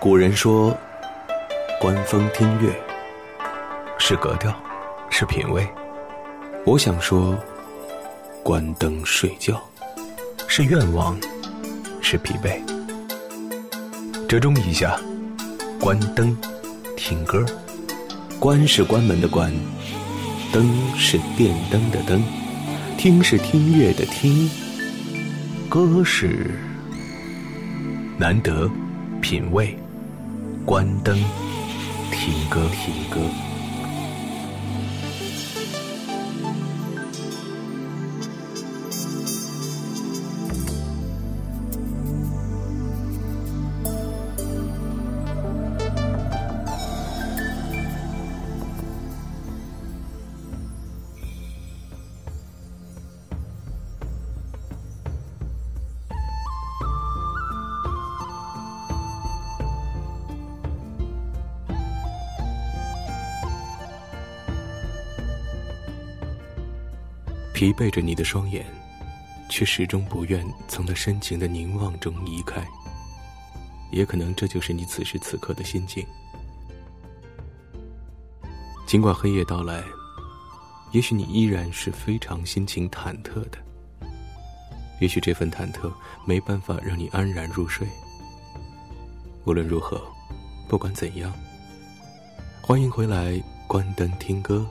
古人说：“观风听月，是格调，是品味。”我想说：“关灯睡觉，是愿望，是疲惫。”折中一下，关灯听歌，关是关门的关，灯是电灯的灯，听是听乐的听，歌是难得品味。关灯，听歌，听歌。疲惫着你的双眼，却始终不愿从那深情的凝望中移开。也可能这就是你此时此刻的心境。尽管黑夜到来，也许你依然是非常心情忐忑的。也许这份忐忑没办法让你安然入睡。无论如何，不管怎样，欢迎回来关灯听歌，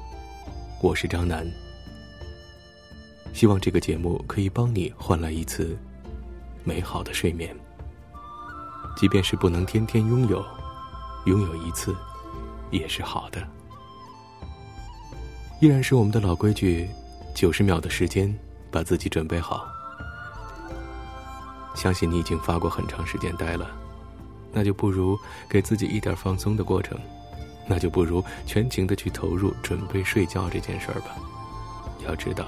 我是张楠。希望这个节目可以帮你换来一次美好的睡眠，即便是不能天天拥有，拥有一次也是好的。依然是我们的老规矩，九十秒的时间，把自己准备好。相信你已经发过很长时间呆了，那就不如给自己一点放松的过程，那就不如全情的去投入准备睡觉这件事儿吧。要知道。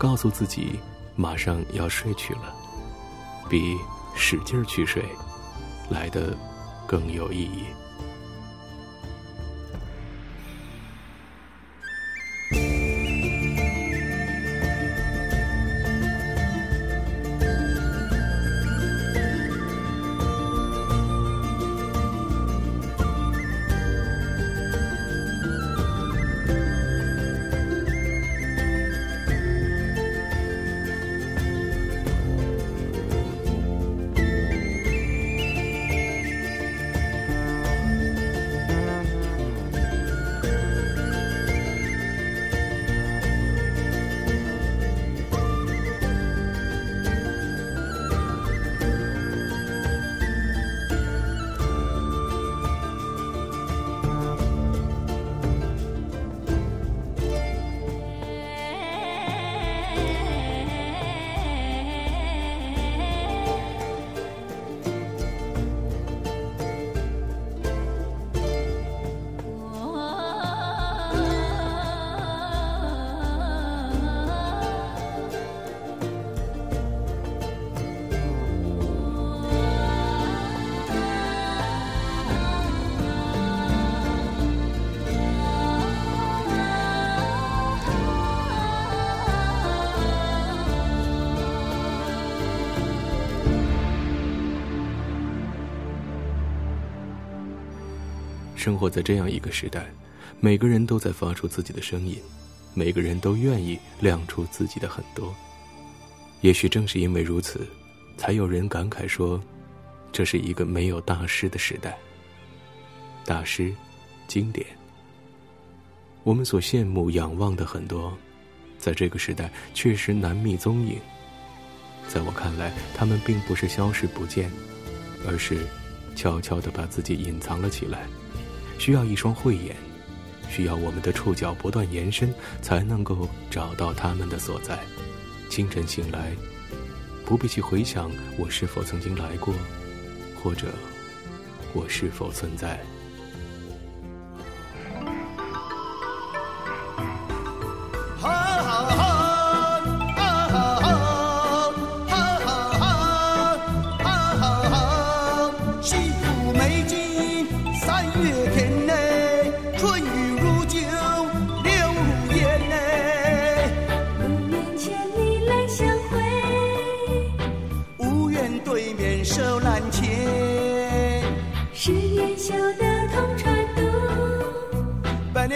告诉自己，马上要睡去了，比使劲去睡来的更有意义。生活在这样一个时代，每个人都在发出自己的声音，每个人都愿意亮出自己的很多。也许正是因为如此，才有人感慨说，这是一个没有大师的时代。大师，经典，我们所羡慕仰望的很多，在这个时代确实难觅踪影。在我看来，他们并不是消失不见，而是悄悄地把自己隐藏了起来。需要一双慧眼，需要我们的触角不断延伸，才能够找到它们的所在。清晨醒来，不必去回想我是否曾经来过，或者我是否存在。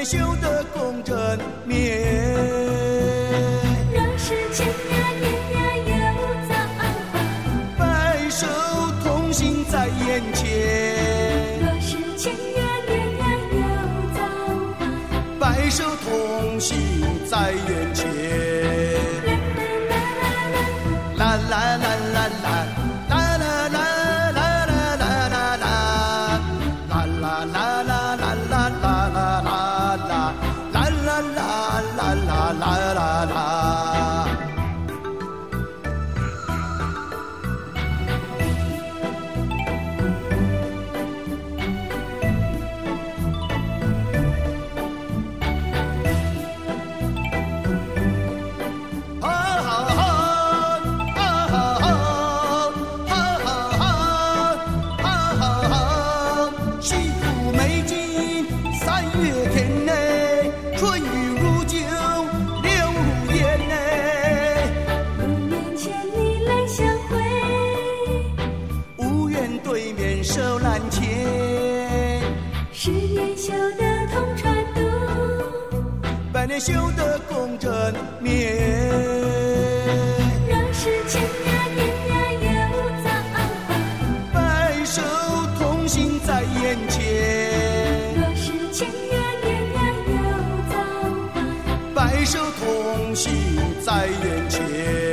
修得共枕眠。若是千呀年呀又早晚，白首同心在眼前，若是千呀年呀又早晚，白首同心在眼前。白首同心在眼前。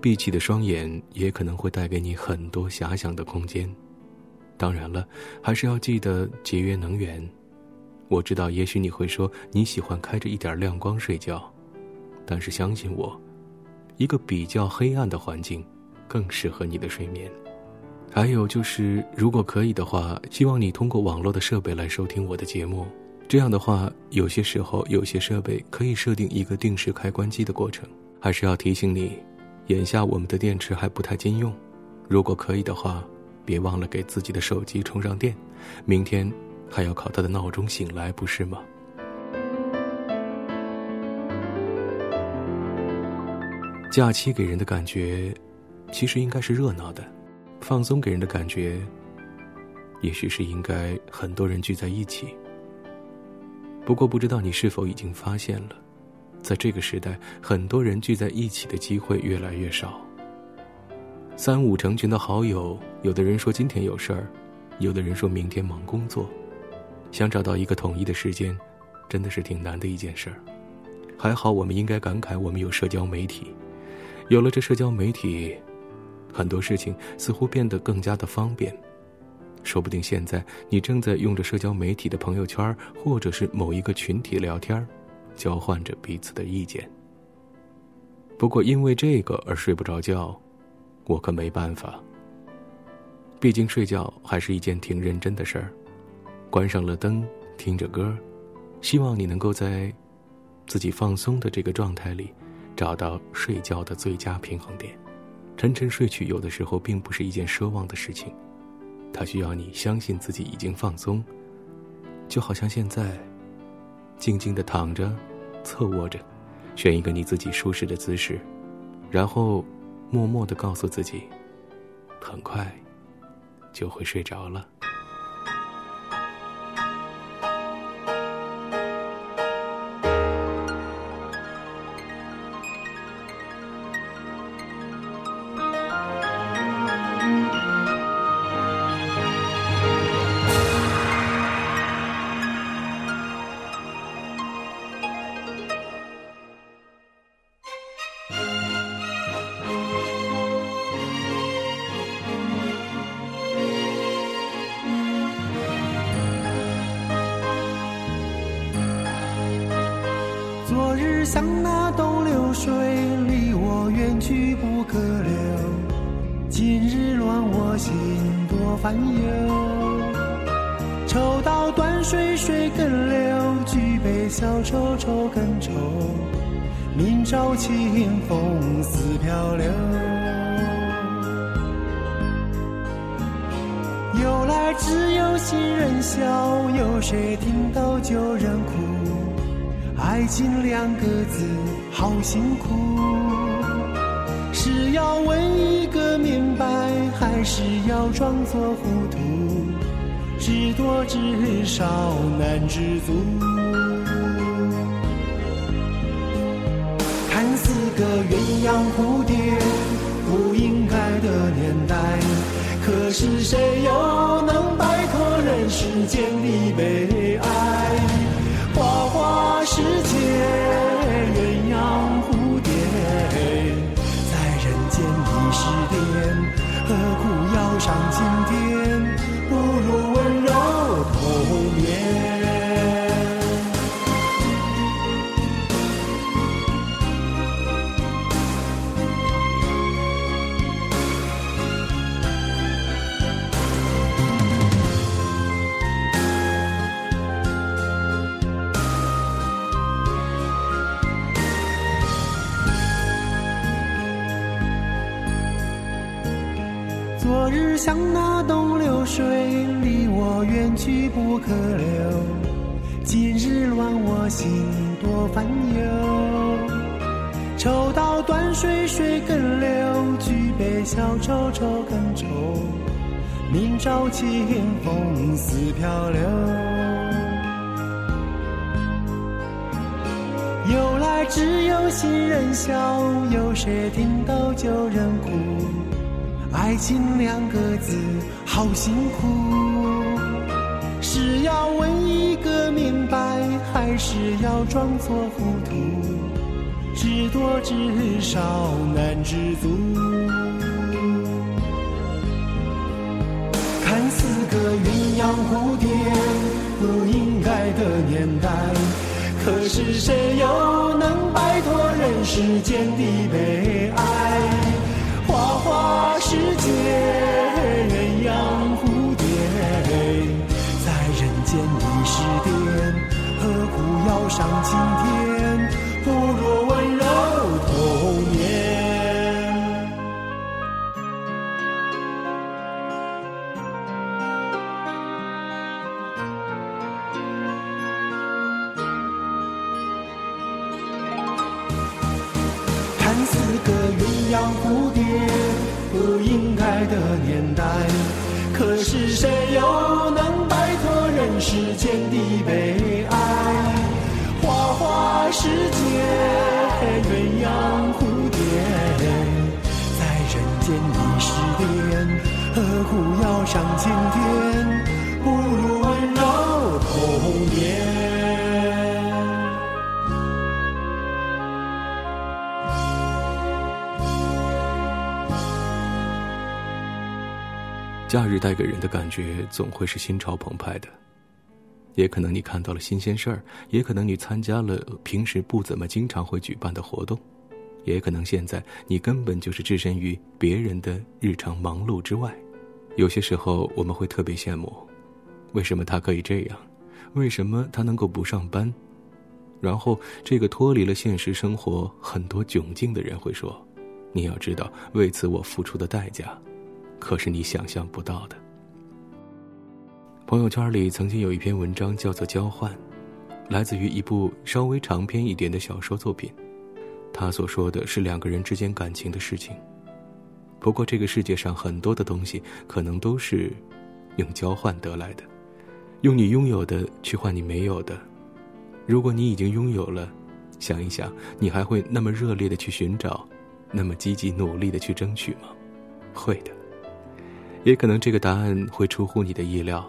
闭起的双眼，也可能会带给你很多遐想的空间。当然了，还是要记得节约能源。我知道，也许你会说你喜欢开着一点亮光睡觉，但是相信我，一个比较黑暗的环境，更适合你的睡眠。还有就是，如果可以的话，希望你通过网络的设备来收听我的节目。这样的话，有些时候有些设备可以设定一个定时开关机的过程。还是要提醒你，眼下我们的电池还不太经用，如果可以的话，别忘了给自己的手机充上电。明天还要靠它的闹钟醒来，不是吗？假期给人的感觉，其实应该是热闹的；放松给人的感觉，也许是应该很多人聚在一起。不过，不知道你是否已经发现了，在这个时代，很多人聚在一起的机会越来越少。三五成群的好友，有的人说今天有事儿，有的人说明天忙工作，想找到一个统一的时间，真的是挺难的一件事儿。还好，我们应该感慨我们有社交媒体，有了这社交媒体，很多事情似乎变得更加的方便。说不定现在你正在用着社交媒体的朋友圈，或者是某一个群体聊天儿，交换着彼此的意见。不过因为这个而睡不着觉，我可没办法。毕竟睡觉还是一件挺认真的事儿。关上了灯，听着歌，希望你能够在自己放松的这个状态里，找到睡觉的最佳平衡点。沉沉睡去，有的时候并不是一件奢望的事情。它需要你相信自己已经放松，就好像现在，静静的躺着，侧卧着，选一个你自己舒适的姿势，然后默默的告诉自己，很快就会睡着了。朝清风似飘流。由来只有新人笑，有谁听到旧人哭？爱情两个字，好辛苦。是要问一个明白，还是要装作糊涂？知多知少难知足。个鸳鸯蝴蝶，不应该的年代。可是谁又能摆脱人世间的悲哀？花花世界，鸳鸯蝴蝶，在人间已是癫，何苦要上青天？昨日像那东流水，离我远去不可留。今日乱我心，多烦忧。抽刀断水，水更流；举杯消愁，愁更愁。明朝清风似飘流。由来只有新人笑，有谁听到旧人哭？爱情两个字，好辛苦。是要问一个明白，还是要装作糊涂？知多知少难知足。看似个鸳鸯蝴蝶，不应该的年代。可是谁又能摆脱人世间的悲哀？花花世界，鸳鸯蝴蝶，在人间已是癫，何苦要上青天？不若温柔童年。看似个鸳鸯蝴蝶，不应该的年代。可是谁又能摆脱人世间的悲哀？花花世界，鸳鸯蝴蝶，在人间已是癫，何苦要上青天？不如温柔童年。假日带给人的感觉总会是心潮澎湃的，也可能你看到了新鲜事儿，也可能你参加了平时不怎么经常会举办的活动，也可能现在你根本就是置身于别人的日常忙碌之外。有些时候我们会特别羡慕，为什么他可以这样？为什么他能够不上班？然后这个脱离了现实生活很多窘境的人会说：“你要知道，为此我付出的代价。”可是你想象不到的。朋友圈里曾经有一篇文章叫做《交换》，来自于一部稍微长篇一点的小说作品。他所说的是两个人之间感情的事情。不过这个世界上很多的东西，可能都是用交换得来的，用你拥有的去换你没有的。如果你已经拥有了，想一想，你还会那么热烈的去寻找，那么积极努力的去争取吗？会的。也可能这个答案会出乎你的意料，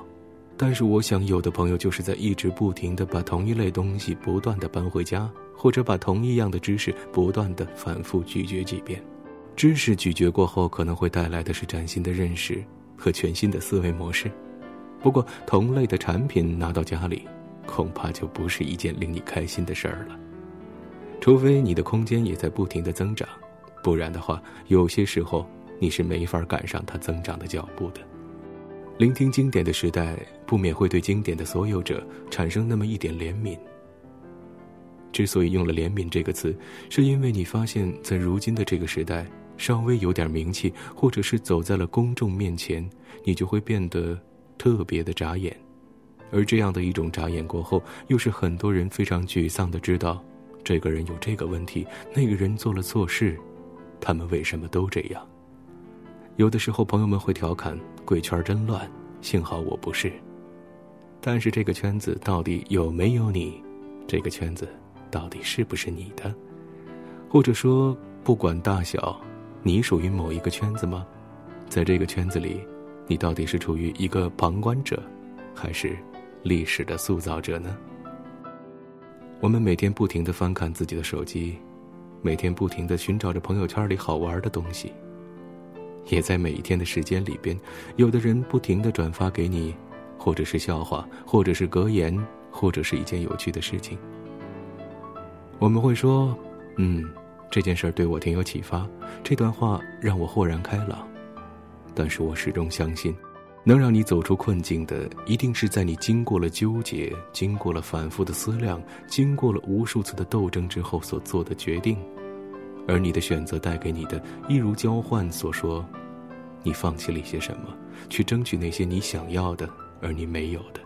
但是我想有的朋友就是在一直不停的把同一类东西不断的搬回家，或者把同一样的知识不断的反复咀嚼几遍。知识咀嚼过后，可能会带来的是崭新的认识和全新的思维模式。不过，同类的产品拿到家里，恐怕就不是一件令你开心的事儿了。除非你的空间也在不停的增长，不然的话，有些时候你是没法赶上它增长的脚步的。聆听经典的时代，不免会对经典的所有者产生那么一点怜悯。之所以用了“怜悯”这个词，是因为你发现，在如今的这个时代，稍微有点名气，或者是走在了公众面前，你就会变得特别的眨眼。而这样的一种眨眼过后，又是很多人非常沮丧的知道，这个人有这个问题，那个人做了错事，他们为什么都这样？有的时候，朋友们会调侃：“贵圈真乱，幸好我不是。”但是这个圈子到底有没有你？这个圈子到底是不是你的？或者说，不管大小，你属于某一个圈子吗？在这个圈子里，你到底是处于一个旁观者，还是历史的塑造者呢？我们每天不停的翻看自己的手机，每天不停的寻找着朋友圈里好玩的东西。也在每一天的时间里边，有的人不停的转发给你，或者是笑话，或者是格言，或者是一件有趣的事情。我们会说，嗯，这件事儿对我挺有启发，这段话让我豁然开朗。但是我始终相信，能让你走出困境的，一定是在你经过了纠结、经过了反复的思量、经过了无数次的斗争之后所做的决定。而你的选择带给你的，一如交换所说，你放弃了一些什么，去争取那些你想要的，而你没有的。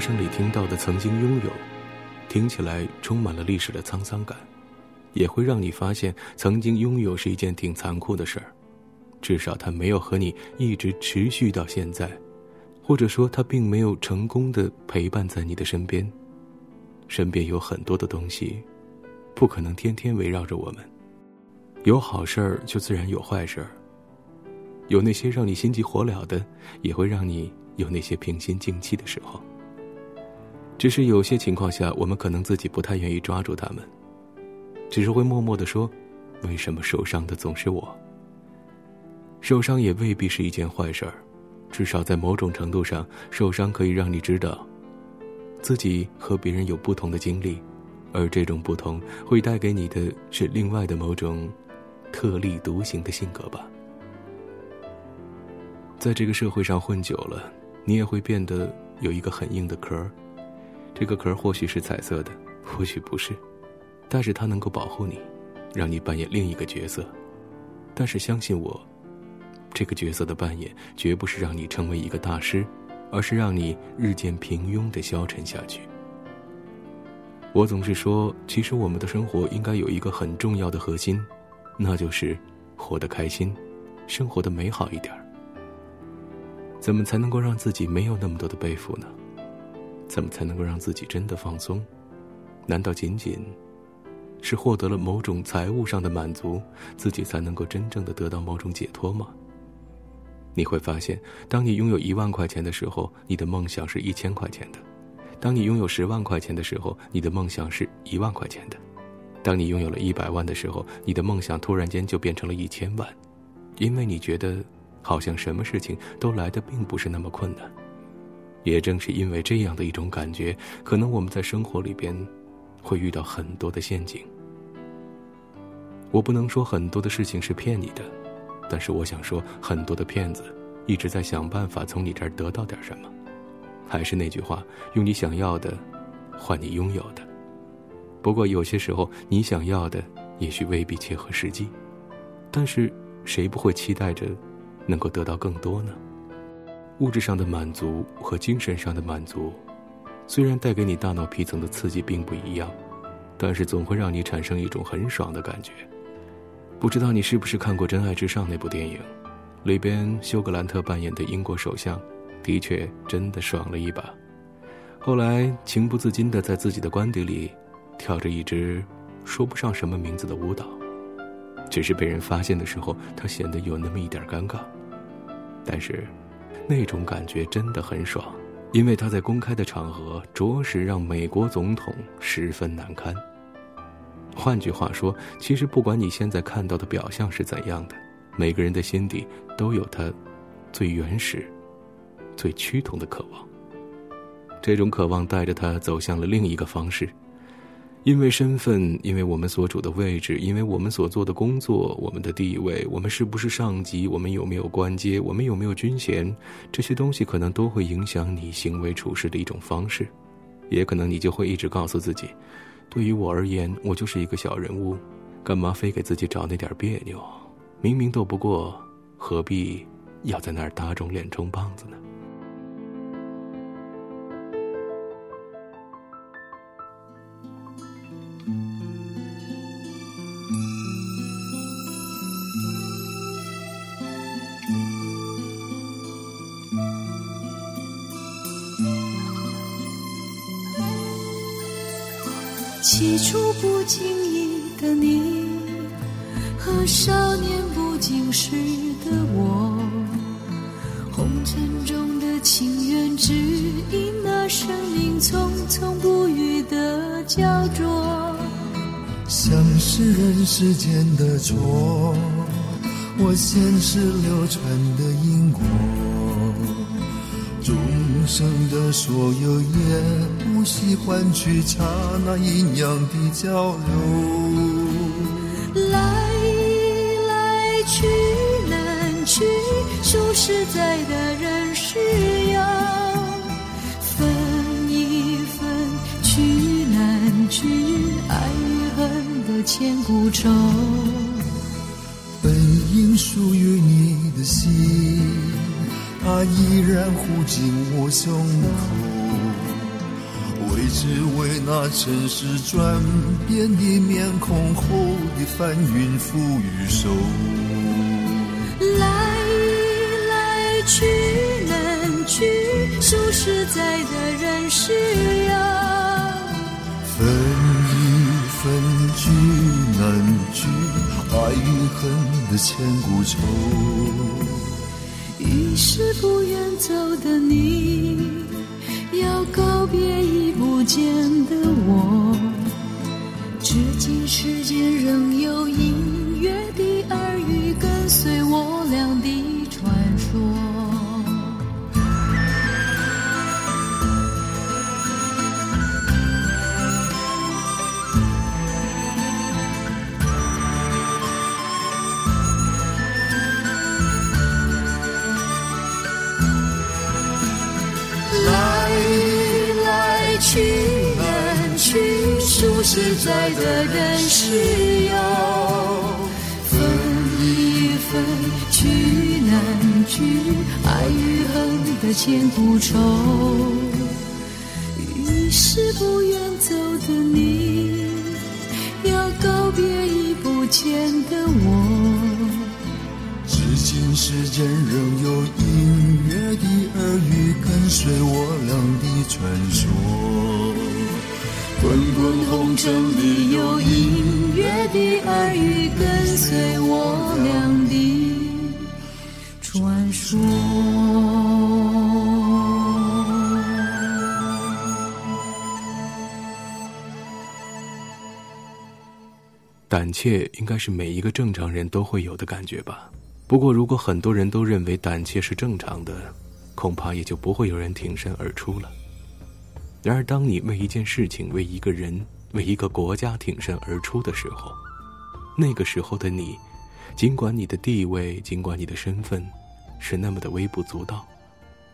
歌声里听到的“曾经拥有”，听起来充满了历史的沧桑感，也会让你发现，曾经拥有是一件挺残酷的事儿。至少它没有和你一直持续到现在，或者说它并没有成功的陪伴在你的身边。身边有很多的东西，不可能天天围绕着我们。有好事儿，就自然有坏事儿。有那些让你心急火燎的，也会让你有那些平心静气的时候。只是有些情况下，我们可能自己不太愿意抓住他们，只是会默默的说：“为什么受伤的总是我？”受伤也未必是一件坏事儿，至少在某种程度上，受伤可以让你知道，自己和别人有不同的经历，而这种不同会带给你的是另外的某种特立独行的性格吧。在这个社会上混久了，你也会变得有一个很硬的壳儿，这个壳或许是彩色的，或许不是，但是它能够保护你，让你扮演另一个角色。但是相信我。这个角色的扮演绝不是让你成为一个大师，而是让你日渐平庸的消沉下去。我总是说，其实我们的生活应该有一个很重要的核心，那就是活得开心，生活的美好一点怎么才能够让自己没有那么多的背负呢？怎么才能够让自己真的放松？难道仅仅是获得了某种财务上的满足，自己才能够真正的得到某种解脱吗？你会发现，当你拥有一万块钱的时候，你的梦想是一千块钱的；当你拥有十万块钱的时候，你的梦想是一万块钱的；当你拥有了一百万的时候，你的梦想突然间就变成了一千万，因为你觉得好像什么事情都来的并不是那么困难。也正是因为这样的一种感觉，可能我们在生活里边会遇到很多的陷阱。我不能说很多的事情是骗你的。但是我想说，很多的骗子一直在想办法从你这儿得到点什么。还是那句话，用你想要的换你拥有的。不过有些时候，你想要的也许未必切合实际。但是谁不会期待着能够得到更多呢？物质上的满足和精神上的满足，虽然带给你大脑皮层的刺激并不一样，但是总会让你产生一种很爽的感觉。不知道你是不是看过《真爱至上》那部电影，里边休格兰特扮演的英国首相，的确真的爽了一把。后来情不自禁的在自己的官邸里，跳着一支说不上什么名字的舞蹈，只是被人发现的时候，他显得有那么一点尴尬。但是，那种感觉真的很爽，因为他在公开的场合，着实让美国总统十分难堪。换句话说，其实不管你现在看到的表象是怎样的，每个人的心底都有他最原始、最趋同的渴望。这种渴望带着他走向了另一个方式，因为身份，因为我们所处的位置，因为我们所做的工作，我们的地位，我们是不是上级，我们有没有官阶，我们有没有军衔，这些东西可能都会影响你行为处事的一种方式，也可能你就会一直告诉自己。对于我而言，我就是一个小人物，干嘛非给自己找那点别扭？明明斗不过，何必要在那儿打肿脸充胖子呢？初不经意的你，和少年不经事的我，红尘中的情缘，只因那生命匆匆不语的焦灼。像是人世间的错，我前世流传的因果。众生的所有也不惜换取刹那阴阳的交流。来来去难去，数十载的人世游分一分，去难去，爱与恨的千古愁。本应属于你的心。它依然护紧我胸口，只为那尘世转变的面孔后的翻云覆雨手。来来去难去，数十载的人世游。分离分聚难聚，爱与恨的千古愁。已是不愿走的你，要告别已不见的我。至今世间仍有一实在的人是有。分离分聚难聚，爱与恨的千古愁。已是不愿走的你，要告别已不见的我。至今世间仍有隐约的耳语，跟随我俩的传说。滚滚红尘里有隐约的耳语，跟随我俩的传说。胆怯应该是每一个正常人都会有的感觉吧。不过，如果很多人都认为胆怯是正常的，恐怕也就不会有人挺身而出了。然而，当你为一件事情、为一个人、为一个国家挺身而出的时候，那个时候的你，尽管你的地位、尽管你的身份是那么的微不足道，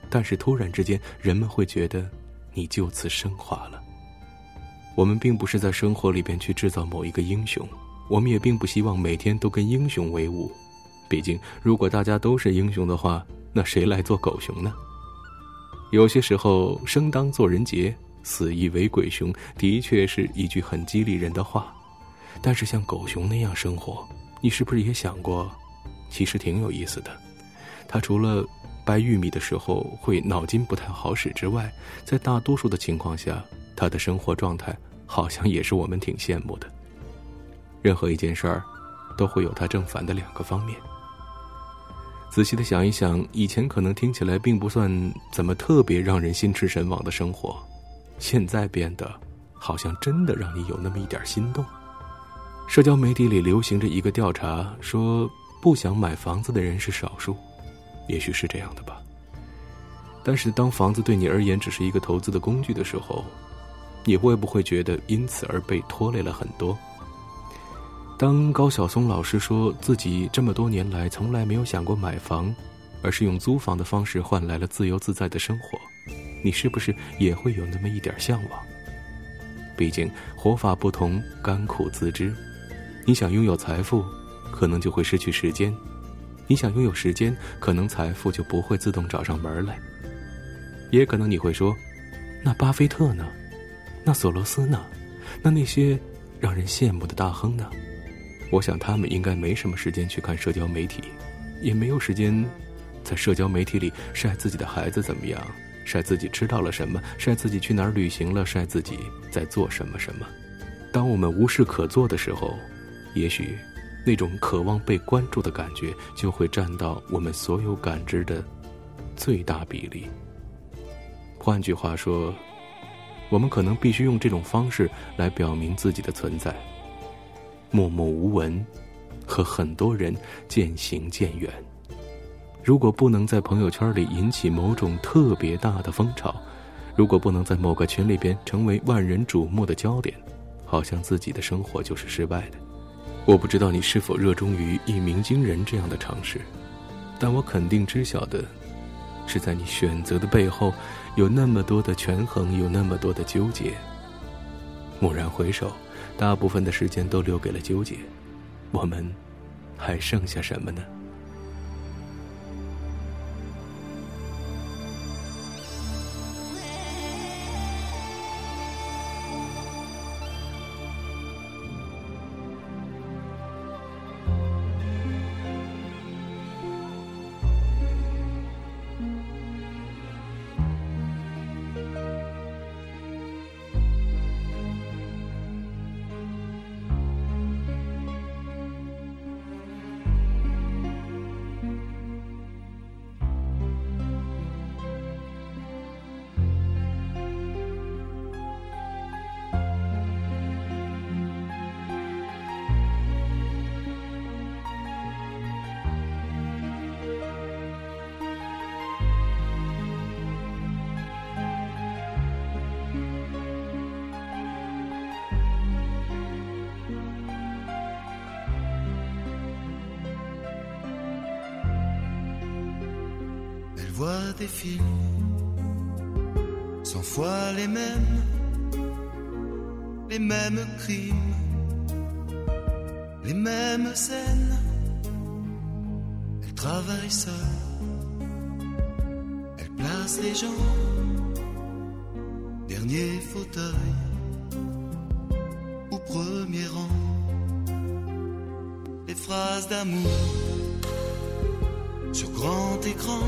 但是突然之间，人们会觉得你就此升华了。我们并不是在生活里边去制造某一个英雄，我们也并不希望每天都跟英雄为伍。毕竟，如果大家都是英雄的话，那谁来做狗熊呢？有些时候，生当作人杰，死亦为鬼雄，的确是一句很激励人的话。但是，像狗熊那样生活，你是不是也想过？其实挺有意思的。他除了掰玉米的时候会脑筋不太好使之外，在大多数的情况下，他的生活状态好像也是我们挺羡慕的。任何一件事儿，都会有它正反的两个方面。仔细的想一想，以前可能听起来并不算怎么特别让人心驰神往的生活，现在变得好像真的让你有那么一点心动。社交媒体里流行着一个调查，说不想买房子的人是少数，也许是这样的吧。但是当房子对你而言只是一个投资的工具的时候，你会不会觉得因此而被拖累了很多？当高晓松老师说自己这么多年来从来没有想过买房，而是用租房的方式换来了自由自在的生活，你是不是也会有那么一点向往？毕竟活法不同，甘苦自知。你想拥有财富，可能就会失去时间；你想拥有时间，可能财富就不会自动找上门来。也可能你会说，那巴菲特呢？那索罗斯呢？那那些让人羡慕的大亨呢？我想他们应该没什么时间去看社交媒体，也没有时间在社交媒体里晒自己的孩子怎么样，晒自己吃到了什么，晒自己去哪儿旅行了，晒自己在做什么什么。当我们无事可做的时候，也许那种渴望被关注的感觉就会占到我们所有感知的最大比例。换句话说，我们可能必须用这种方式来表明自己的存在。默默无闻，和很多人渐行渐远。如果不能在朋友圈里引起某种特别大的风潮，如果不能在某个群里边成为万人瞩目的焦点，好像自己的生活就是失败的。我不知道你是否热衷于一鸣惊人这样的尝试，但我肯定知晓的，是在你选择的背后，有那么多的权衡，有那么多的纠结。蓦然回首。大部分的时间都留给了纠结，我们还剩下什么呢？Des films, cent fois les mêmes, les mêmes crimes, les mêmes scènes. Elle travaille seule, elle place les gens, dernier fauteuil au premier rang. Les phrases d'amour sur grand écran,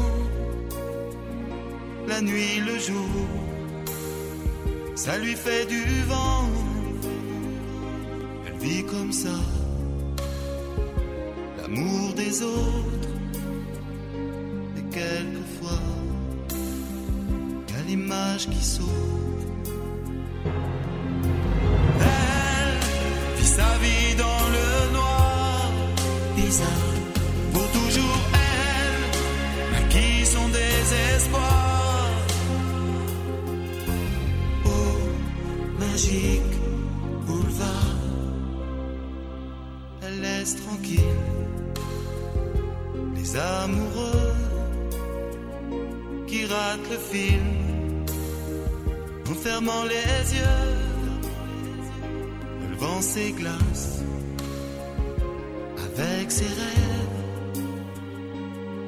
la nuit, le jour, ça lui fait du vent. Elle vit comme ça, l'amour des autres, et quelquefois, y a l'image qui saute. Elle vit sa vie dans le noir, bizarre, en fermant les yeux. Le vent ses glaces avec ses rêves.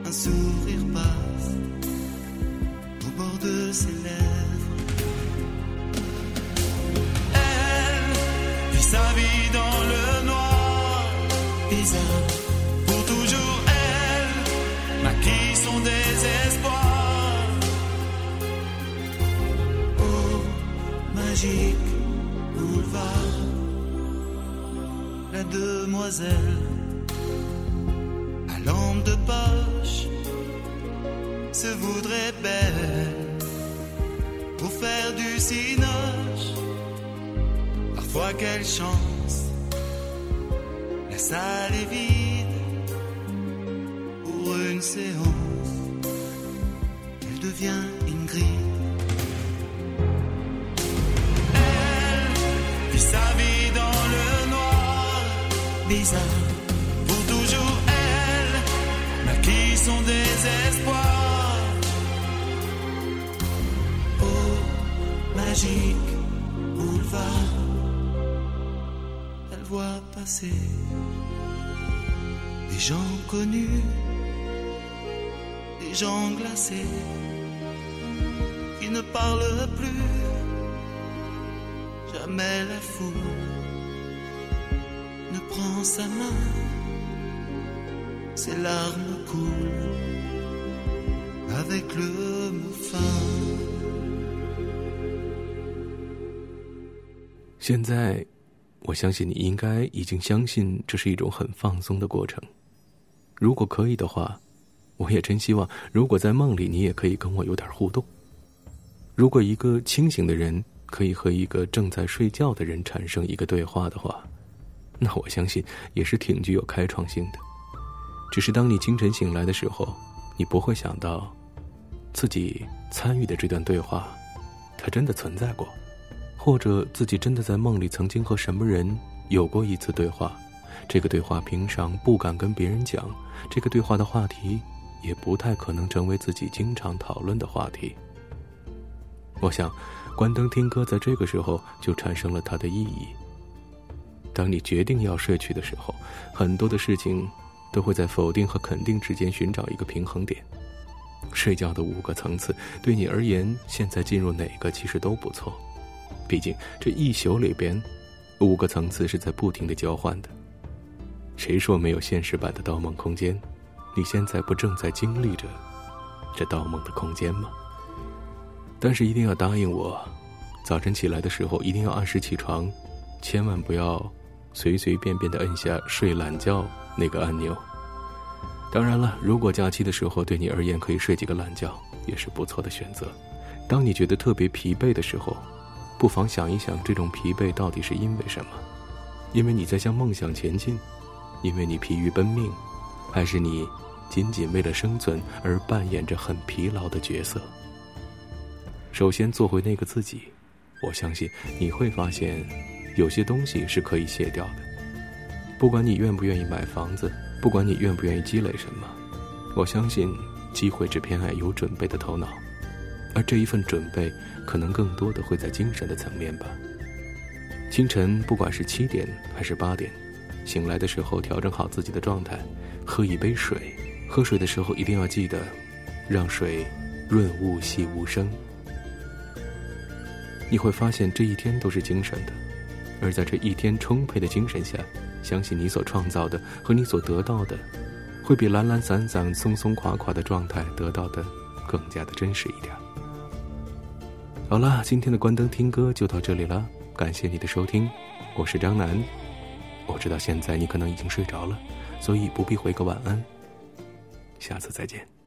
Un sourire passe au bord de ses lèvres. Elle vit sa vie dans le noir, bizarre. Pour toujours, elle maquille son désespoir. Boulevard, la demoiselle à lampe de poche se voudrait belle pour faire du cinoche. Parfois quelle chance, la salle est vide pour une séance. Elle devient Ingrid. Bizarre. Pour toujours, elle maquille son désespoir. Oh, magique boulevard, elle voit passer des gens connus, des gens glacés qui ne parlent plus. Jamais la foule 现在，我相信你应该已经相信这是一种很放松的过程。如果可以的话，我也真希望，如果在梦里你也可以跟我有点互动。如果一个清醒的人可以和一个正在睡觉的人产生一个对话的话，那我相信也是挺具有开创性的。只是当你清晨醒来的时候，你不会想到，自己参与的这段对话，它真的存在过。或者自己真的在梦里曾经和什么人有过一次对话，这个对话平常不敢跟别人讲，这个对话的话题也不太可能成为自己经常讨论的话题。我想，关灯听歌在这个时候就产生了它的意义。当你决定要睡去的时候，很多的事情都会在否定和肯定之间寻找一个平衡点。睡觉的五个层次对你而言，现在进入哪个其实都不错。毕竟这一宿里边，五个层次是在不停的交换的。谁说没有现实版的盗梦空间？你现在不正在经历着这盗梦的空间吗？但是一定要答应我，早晨起来的时候一定要按时起床，千万不要随随便便的摁下睡懒觉那个按钮。当然了，如果假期的时候对你而言可以睡几个懒觉，也是不错的选择。当你觉得特别疲惫的时候，不妨想一想，这种疲惫到底是因为什么？因为你在向梦想前进，因为你疲于奔命，还是你仅仅为了生存而扮演着很疲劳的角色？首先做回那个自己，我相信你会发现，有些东西是可以卸掉的。不管你愿不愿意买房子，不管你愿不愿意积累什么，我相信机会只偏爱有准备的头脑，而这一份准备，可能更多的会在精神的层面吧。清晨，不管是七点还是八点，醒来的时候调整好自己的状态，喝一杯水。喝水的时候一定要记得，让水润物细无声。你会发现这一天都是精神的，而在这一天充沛的精神下，相信你所创造的和你所得到的，会比懒懒散散、松松垮垮的状态得到的更加的真实一点。好了，今天的关灯听歌就到这里了。感谢你的收听，我是张楠。我知道现在你可能已经睡着了，所以不必回个晚安。下次再见。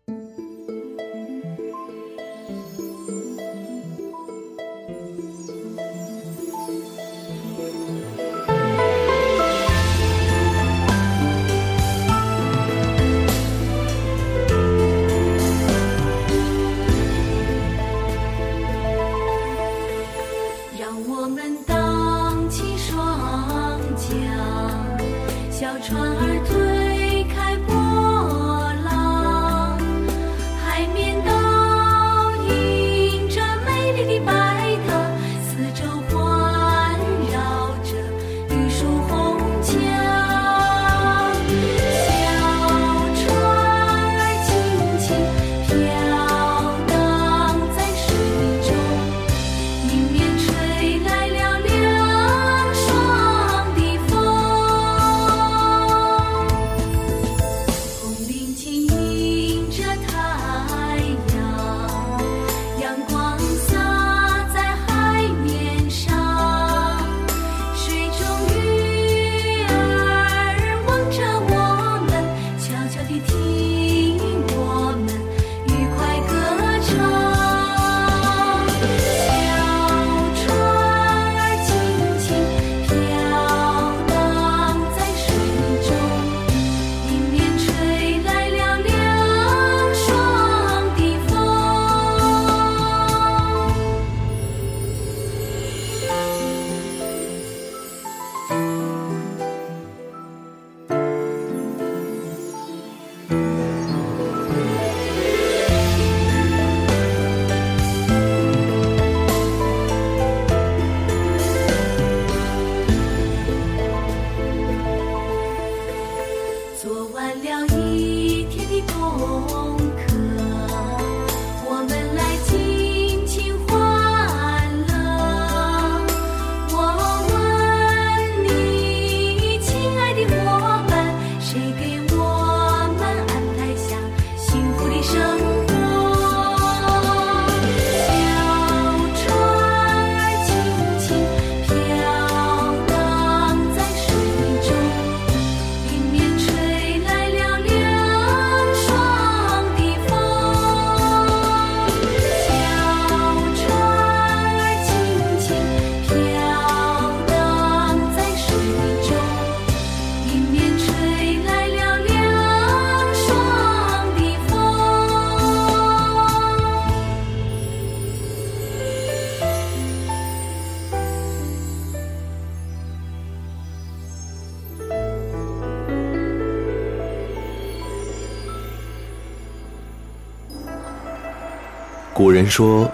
说：“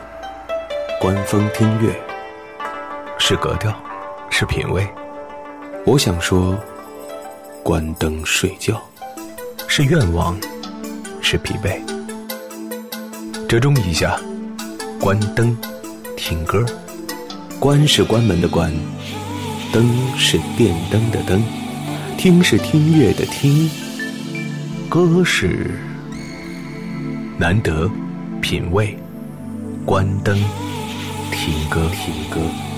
观风听月，是格调，是品味。”我想说：“关灯睡觉，是愿望，是疲惫。”折中一下，关灯听歌，关是关门的关，灯是电灯的灯，听是听乐的听，歌是难得品味。关灯，听歌，听歌。